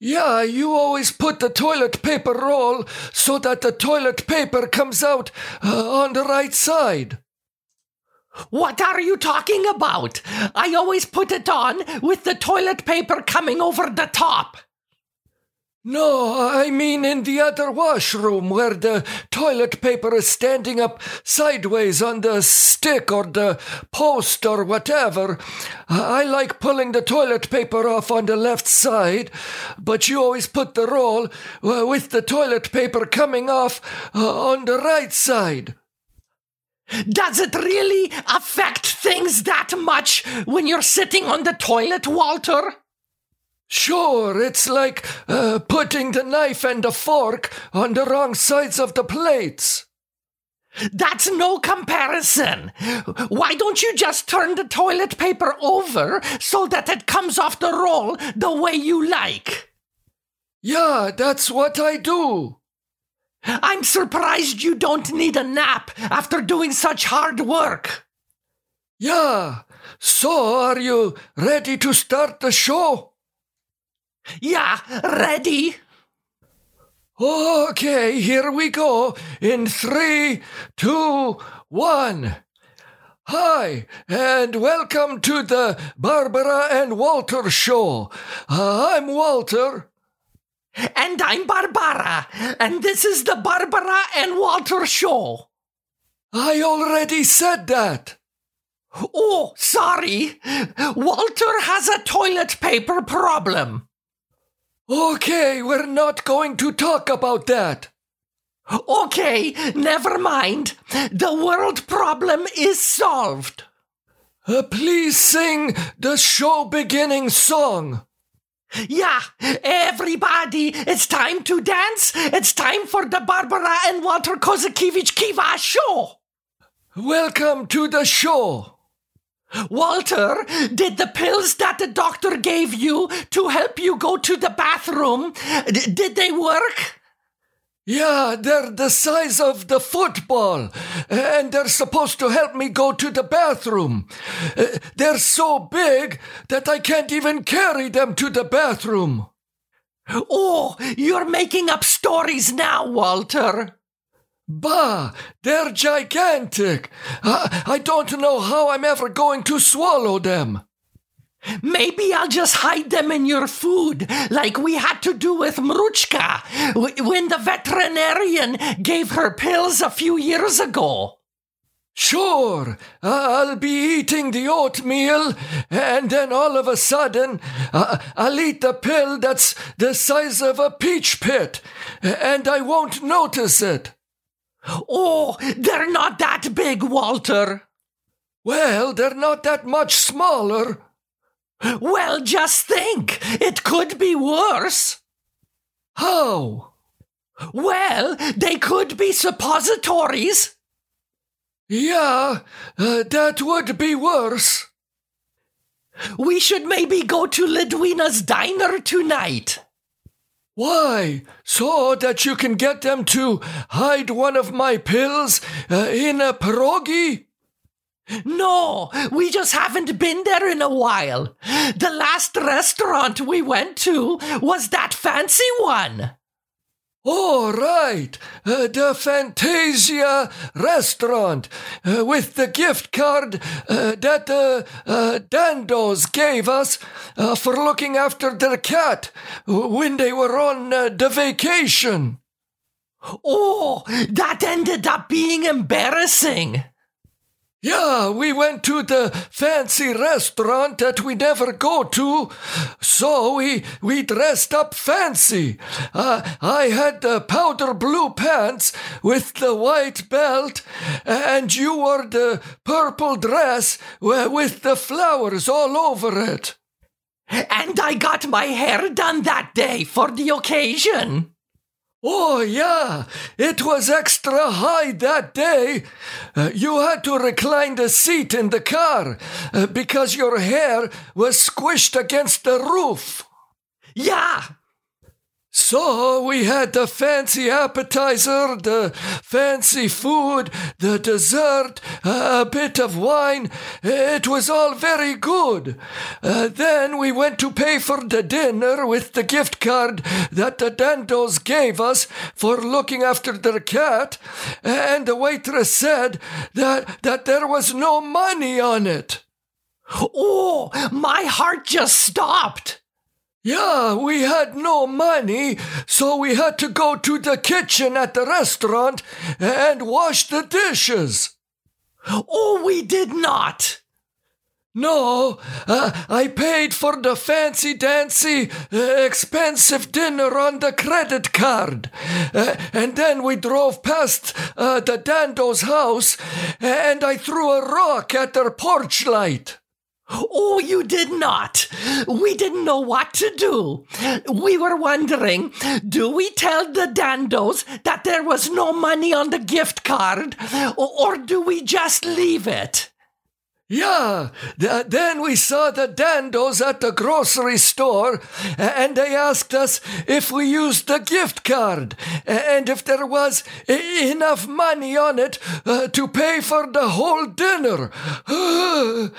Yeah, you always put the toilet paper roll so that the toilet paper comes out uh, on the right side. What are you talking about? I always put it on with the toilet paper coming over the top. No, I mean in the other washroom where the toilet paper is standing up sideways on the stick or the post or whatever. I like pulling the toilet paper off on the left side, but you always put the roll uh, with the toilet paper coming off uh, on the right side. Does it really affect things that much when you're sitting on the toilet, Walter? Sure, it's like uh, putting the knife and the fork on the wrong sides of the plates. That's no comparison. Why don't you just turn the toilet paper over so that it comes off the roll the way you like? Yeah, that's what I do. I'm surprised you don't need a nap after doing such hard work. Yeah, so are you ready to start the show? Yeah, ready? Okay, here we go. In three, two, one. Hi, and welcome to the Barbara and Walter show. Uh, I'm Walter. And I'm Barbara, and this is the Barbara and Walter show. I already said that. Oh, sorry. Walter has a toilet paper problem. Okay, we're not going to talk about that. Okay, never mind. The world problem is solved. Uh, please sing the show beginning song. Yeah, everybody, it's time to dance. It's time for the Barbara and Walter Kozakiewicz Kiva show. Welcome to the show. Walter, did the pills that the doctor gave you to help you go to the bathroom, d- did they work? Yeah, they're the size of the football, and they're supposed to help me go to the bathroom. Uh, They're so big that I can't even carry them to the bathroom. Oh, you're making up stories now, Walter. Bah, they're gigantic. I, I don't know how I'm ever going to swallow them. Maybe I'll just hide them in your food, like we had to do with Mruchka when the veterinarian gave her pills a few years ago. Sure, I'll be eating the oatmeal, and then all of a sudden, uh, I'll eat the pill that's the size of a peach pit, and I won't notice it. Oh, they're not that big, Walter. Well, they're not that much smaller. Well, just think, it could be worse. How? Well, they could be suppositories. Yeah, uh, that would be worse. We should maybe go to Lidwina's diner tonight. Why? So that you can get them to hide one of my pills uh, in a pierogi? No, we just haven't been there in a while. The last restaurant we went to was that fancy one. Oh, right. Uh, the Fantasia restaurant uh, with the gift card uh, that the uh, Dandos gave us uh, for looking after their cat when they were on uh, the vacation. Oh, that ended up being embarrassing. Yeah, we went to the fancy restaurant that we never go to, so we we dressed up fancy. Uh, I had the powder blue pants with the white belt, and you wore the purple dress with the flowers all over it. And I got my hair done that day for the occasion. Oh, yeah, it was extra high that day. Uh, you had to recline the seat in the car uh, because your hair was squished against the roof. Yeah, So we had the fancy appetizer, the fancy food, the dessert, a bit of wine. It was all very good. Uh, then we went to pay for the dinner with the gift card that the Dandos gave us for looking after their cat, and the waitress said that, that there was no money on it. Oh, my heart just stopped. Yeah, we had no money, so we had to go to the kitchen at the restaurant and wash the dishes. Oh, we did not. No, uh, I paid for the fancy dancy, uh, expensive dinner on the credit card. Uh, and then we drove past uh, the Dando's house, and I threw a rock at their porch light. Oh, you did not. We didn't know what to do. We were wondering do we tell the Dandos that there was no money on the gift card, or, or do we just leave it? Yeah, then we saw the Dandos at the grocery store, and they asked us if we used the gift card, and if there was enough money on it uh, to pay for the whole dinner. I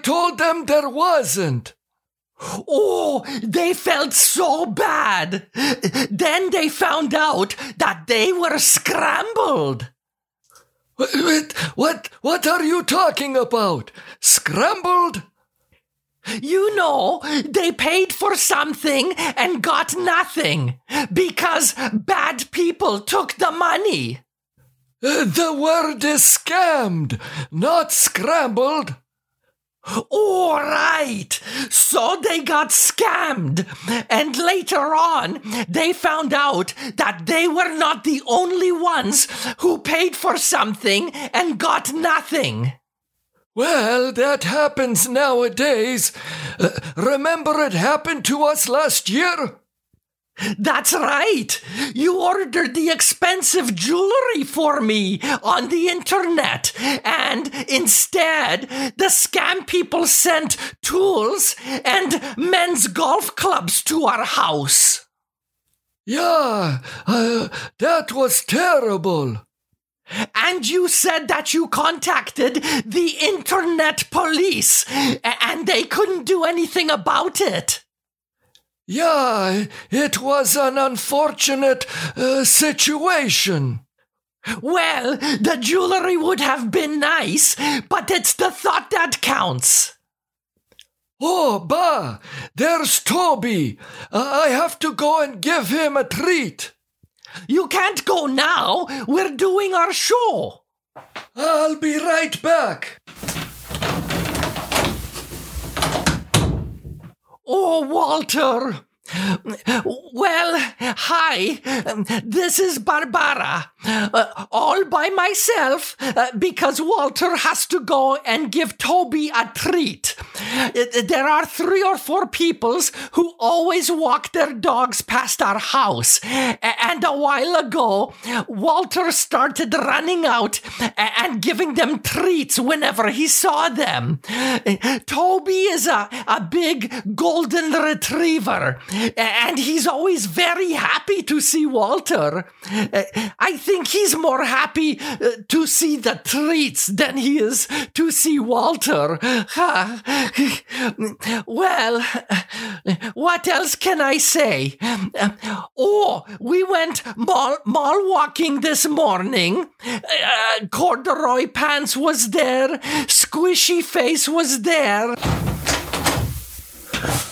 told them there wasn't. Oh, they felt so bad. Then they found out that they were scrambled. What, what, what are you talking about? Scrambled? You know, they paid for something and got nothing because bad people took the money. Uh, the word is scammed, not scrambled. Right. So they got scammed. And later on, they found out that they were not the only ones who paid for something and got nothing. Well, that happens nowadays. Uh, remember it happened to us last year? That's right. You ordered the expensive jewelry for me on the internet, and instead, the scam people sent tools and men's golf clubs to our house. Yeah, uh, that was terrible. And you said that you contacted the internet police, and they couldn't do anything about it. Yeah, it was an unfortunate uh, situation. Well, the jewelry would have been nice, but it's the thought that counts. Oh, bah, there's Toby. Uh, I have to go and give him a treat. You can't go now. We're doing our show. I'll be right back. Oh, Walter. Well, hi, this is Barbara. Uh, all by myself uh, because Walter has to go and give Toby a treat. Uh, there are three or four peoples who always walk their dogs past our house. And a while ago, Walter started running out and giving them treats whenever he saw them. Toby is a, a big golden retriever and he's always very happy to see Walter. Uh, I think he's more happy uh, to see the treats than he is to see Walter. well, what else can I say? Oh, we went mall, mall walking this morning. Uh, corduroy pants was there. Squishy face was there.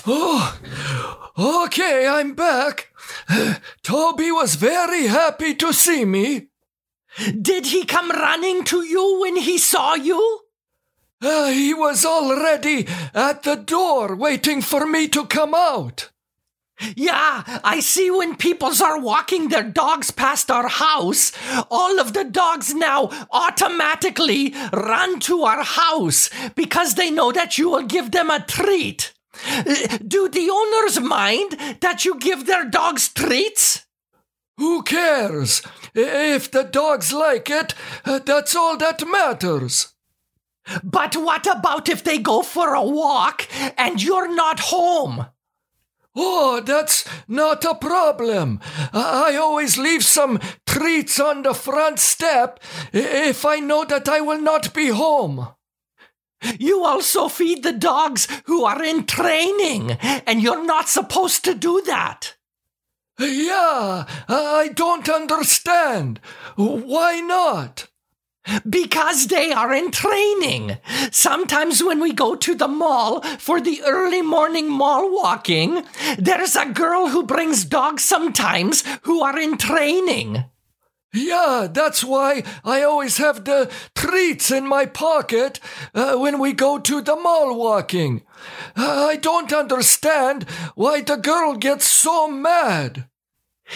Oh, okay, I'm back. Toby was very happy to see me. Did he come running to you when he saw you? Uh, he was already at the door waiting for me to come out. Yeah, I see when people are walking their dogs past our house, all of the dogs now automatically run to our house because they know that you will give them a treat. Do the owners mind that you give their dogs treats? Who cares? If the dogs like it, that's all that matters. But what about if they go for a walk and you're not home? Oh, that's not a problem. I always leave some treats on the front step if I know that I will not be home. You also feed the dogs who are in training, and you're not supposed to do that. Yeah, I don't understand. Why not? Because they are in training. Sometimes when we go to the mall for the early morning mall walking, there's a girl who brings dogs sometimes who are in training. Yeah, that's why I always have the treats in my pocket uh, when we go to the mall walking. Uh, I don't understand why the girl gets so mad.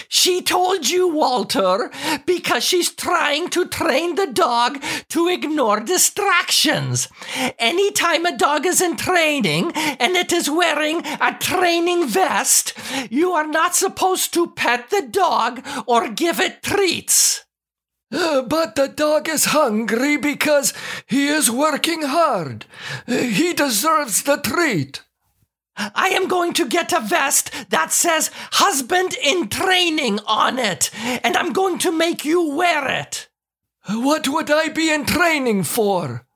She told you, Walter, because she's trying to train the dog to ignore distractions. Anytime a dog is in training and it is wearing a training vest, you are not supposed to pet the dog or give it treats. But the dog is hungry because he is working hard. He deserves the treat. I am going to get a vest that says husband in training on it, and I'm going to make you wear it. What would I be in training for?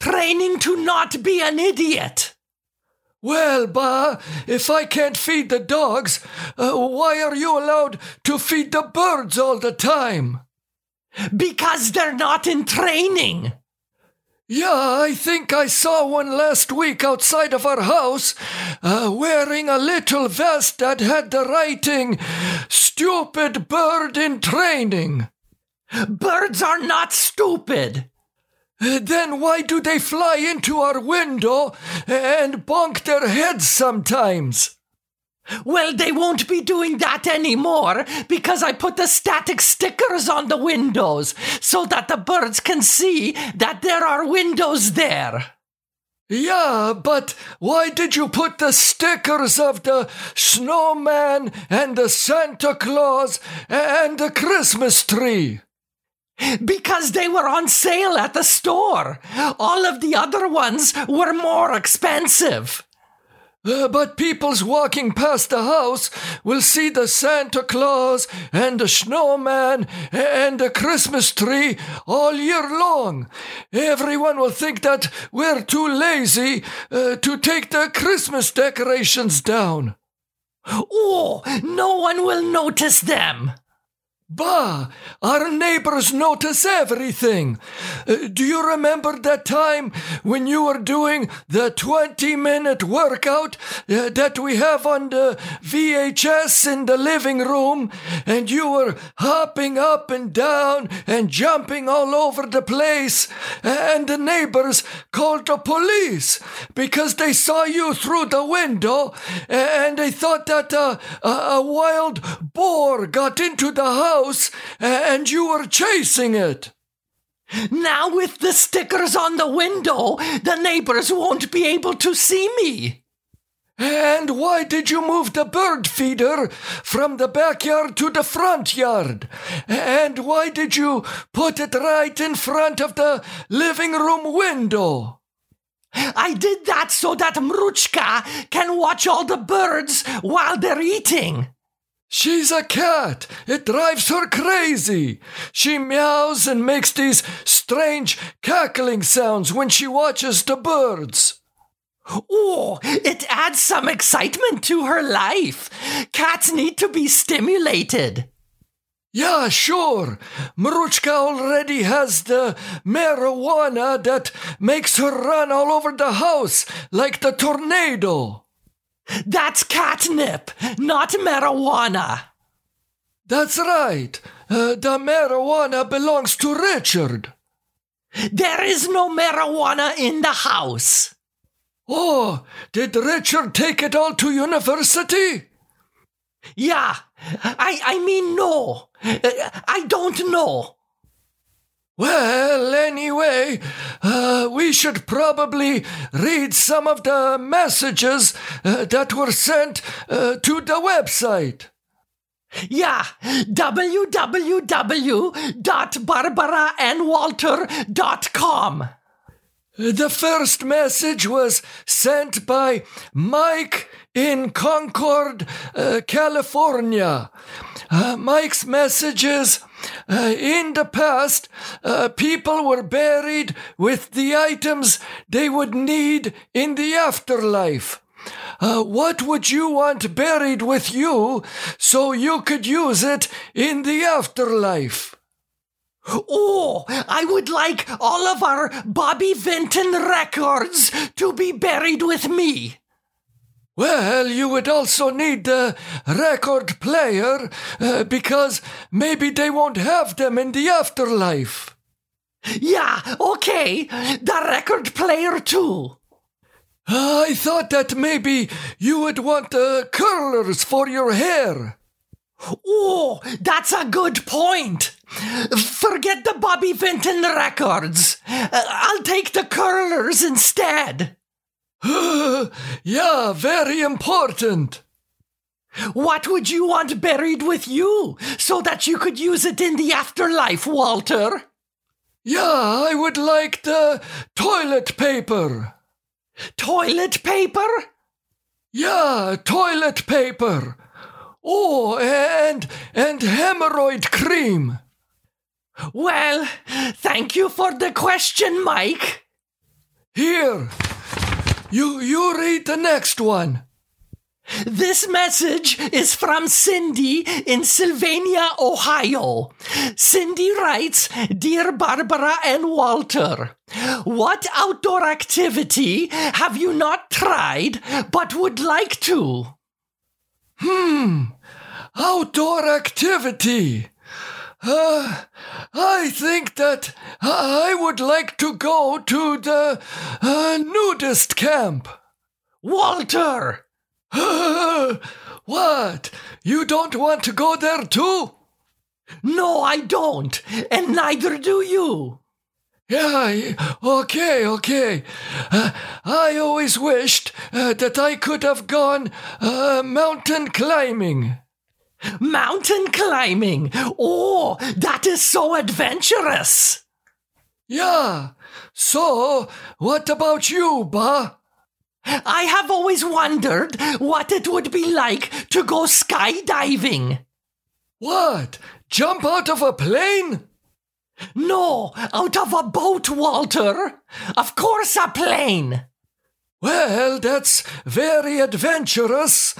Training to not be an idiot. Well, Ba, if I can't feed the dogs, uh, why are you allowed to feed the birds all the time? Because they're not in training. Yeah, I think I saw one last week outside of our house, uh, wearing a little vest that had the writing, Stupid Bird in Training. Birds are not stupid. Uh, then why do they fly into our window and bonk their heads sometimes? Well, they won't be doing that anymore because I put the static stickers on the windows so that the birds can see that there are windows there. Yeah, but why did you put the stickers of the snowman and the Santa Claus and the Christmas tree? Because they were on sale at the store. All of the other ones were more expensive. Uh, but people's walking past the house will see the Santa Claus and the snowman and the Christmas tree all year long. Everyone will think that we're too lazy uh, to take the Christmas decorations down. Oh, no one will notice them. Bah! Our neighbors notice everything. Uh, do you remember that time when you were doing the 20 minute workout uh, that we have on the VHS in the living room? And you were hopping up and down and jumping all over the place. And the neighbors called the police because they saw you through the window and they thought that uh, a, a wild boar got into the house and you were chasing it. Now, with the stickers on the window, the neighbors won't be able to see me. And why did you move the bird feeder from the backyard to the front yard? And why did you put it right in front of the living room window? I did that so that Mruchka can watch all the birds while they're eating. She's a cat. It drives her crazy. She meows and makes these strange cackling sounds when she watches the birds. Oh, it adds some excitement to her life. Cats need to be stimulated. Yeah, sure. Mruchka already has the marijuana that makes her run all over the house like the tornado. That's catnip, not marijuana. That's right. Uh, the marijuana belongs to Richard. There is no marijuana in the house. Oh, did Richard take it all to university? Yeah, I I mean no. Uh, I don't know. Well, anyway, uh, we should probably read some of the messages uh, that were sent uh, to the website. Yeah, www.barbaraandwalter.com. The first message was sent by Mike in Concord, uh, California. Uh, Mike's messages uh, in the past, uh, people were buried with the items they would need in the afterlife. Uh, what would you want buried with you so you could use it in the afterlife? Oh, I would like all of our Bobby Vinton records to be buried with me. Well, you would also need the record player uh, because maybe they won't have them in the afterlife. Yeah, okay, the record player too. I thought that maybe you would want uh, curlers for your hair. Oh, that's a good point. Forget the Bobby Vinton records. Uh, I'll take the curlers instead. yeah, very important. What would you want buried with you so that you could use it in the afterlife, Walter? Yeah, I would like the toilet paper. Toilet paper? Yeah, toilet paper. Oh, and and hemorrhoid cream. Well, thank you for the question, Mike. Here. You you read the next one. This message is from Cindy in Sylvania, Ohio. Cindy writes Dear Barbara and Walter, what outdoor activity have you not tried but would like to? Hmm, outdoor activity. Uh, I think that I would like to go to the uh, nudist camp. Walter! what? You don't want to go there too? No, I don't, and neither do you. Yeah, okay, okay. Uh, I always wished uh, that I could have gone uh, mountain climbing. Mountain climbing? Oh, that is so adventurous. Yeah. So, what about you, Ba? I have always wondered what it would be like to go skydiving. What? Jump out of a plane? No, out of a boat, Walter. Of course, a plane. Well, that's very adventurous.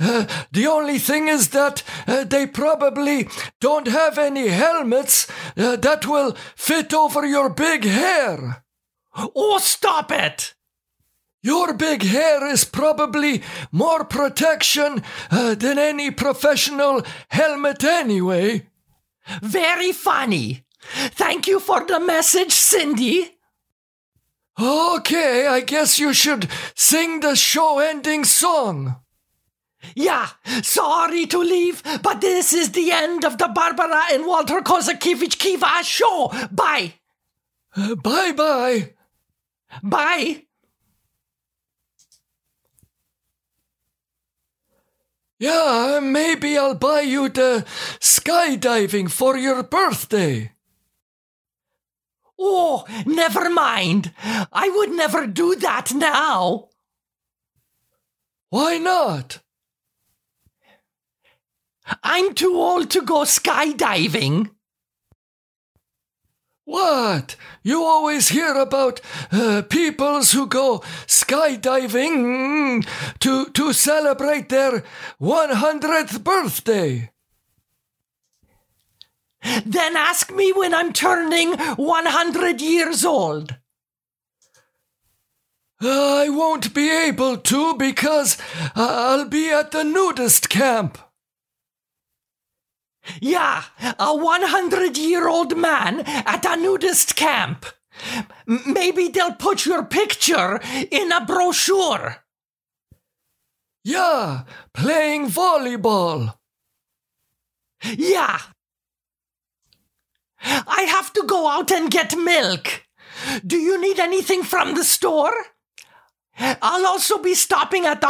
Uh, the only thing is that uh, they probably don't have any helmets uh, that will fit over your big hair. Oh, stop it! Your big hair is probably more protection uh, than any professional helmet, anyway. Very funny. Thank you for the message, Cindy. Okay, I guess you should sing the show ending song. Yeah, sorry to leave, but this is the end of the Barbara and Walter Kozakiewicz Kiva show. Bye. Uh, bye bye. Bye. Yeah, maybe I'll buy you the skydiving for your birthday. Oh, never mind. I would never do that now. Why not? I'm too old to go skydiving. What? You always hear about uh, peoples who go skydiving to to celebrate their 100th birthday. Then ask me when I'm turning 100 years old. I won't be able to because I'll be at the nudist camp. Yeah, a 100 year old man at a nudist camp. M- maybe they'll put your picture in a brochure. Yeah, playing volleyball. Yeah. I have to go out and get milk. Do you need anything from the store? I'll also be stopping at the